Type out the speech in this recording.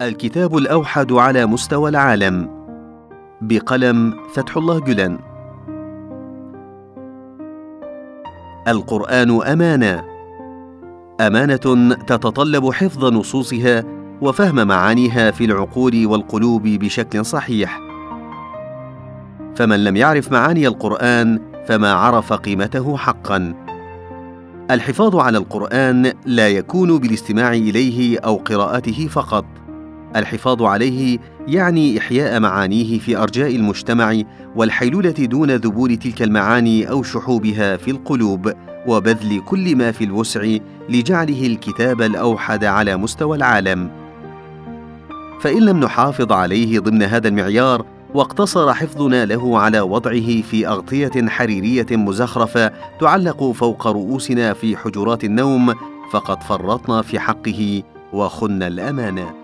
الكتاب الأوحد على مستوى العالم. بقلم فتح الله جلان القرآن أمانة. أمانة تتطلب حفظ نصوصها وفهم معانيها في العقول والقلوب بشكل صحيح. فمن لم يعرف معاني القرآن فما عرف قيمته حقا. الحفاظ على القرآن لا يكون بالاستماع إليه أو قراءته فقط. الحفاظ عليه يعني إحياء معانيه في أرجاء المجتمع والحيلولة دون ذبول تلك المعاني أو شحوبها في القلوب وبذل كل ما في الوسع لجعله الكتاب الأوحد على مستوى العالم. فإن لم نحافظ عليه ضمن هذا المعيار واقتصر حفظنا له على وضعه في أغطية حريرية مزخرفة تعلق فوق رؤوسنا في حجرات النوم فقد فرطنا في حقه وخنا الأمانة.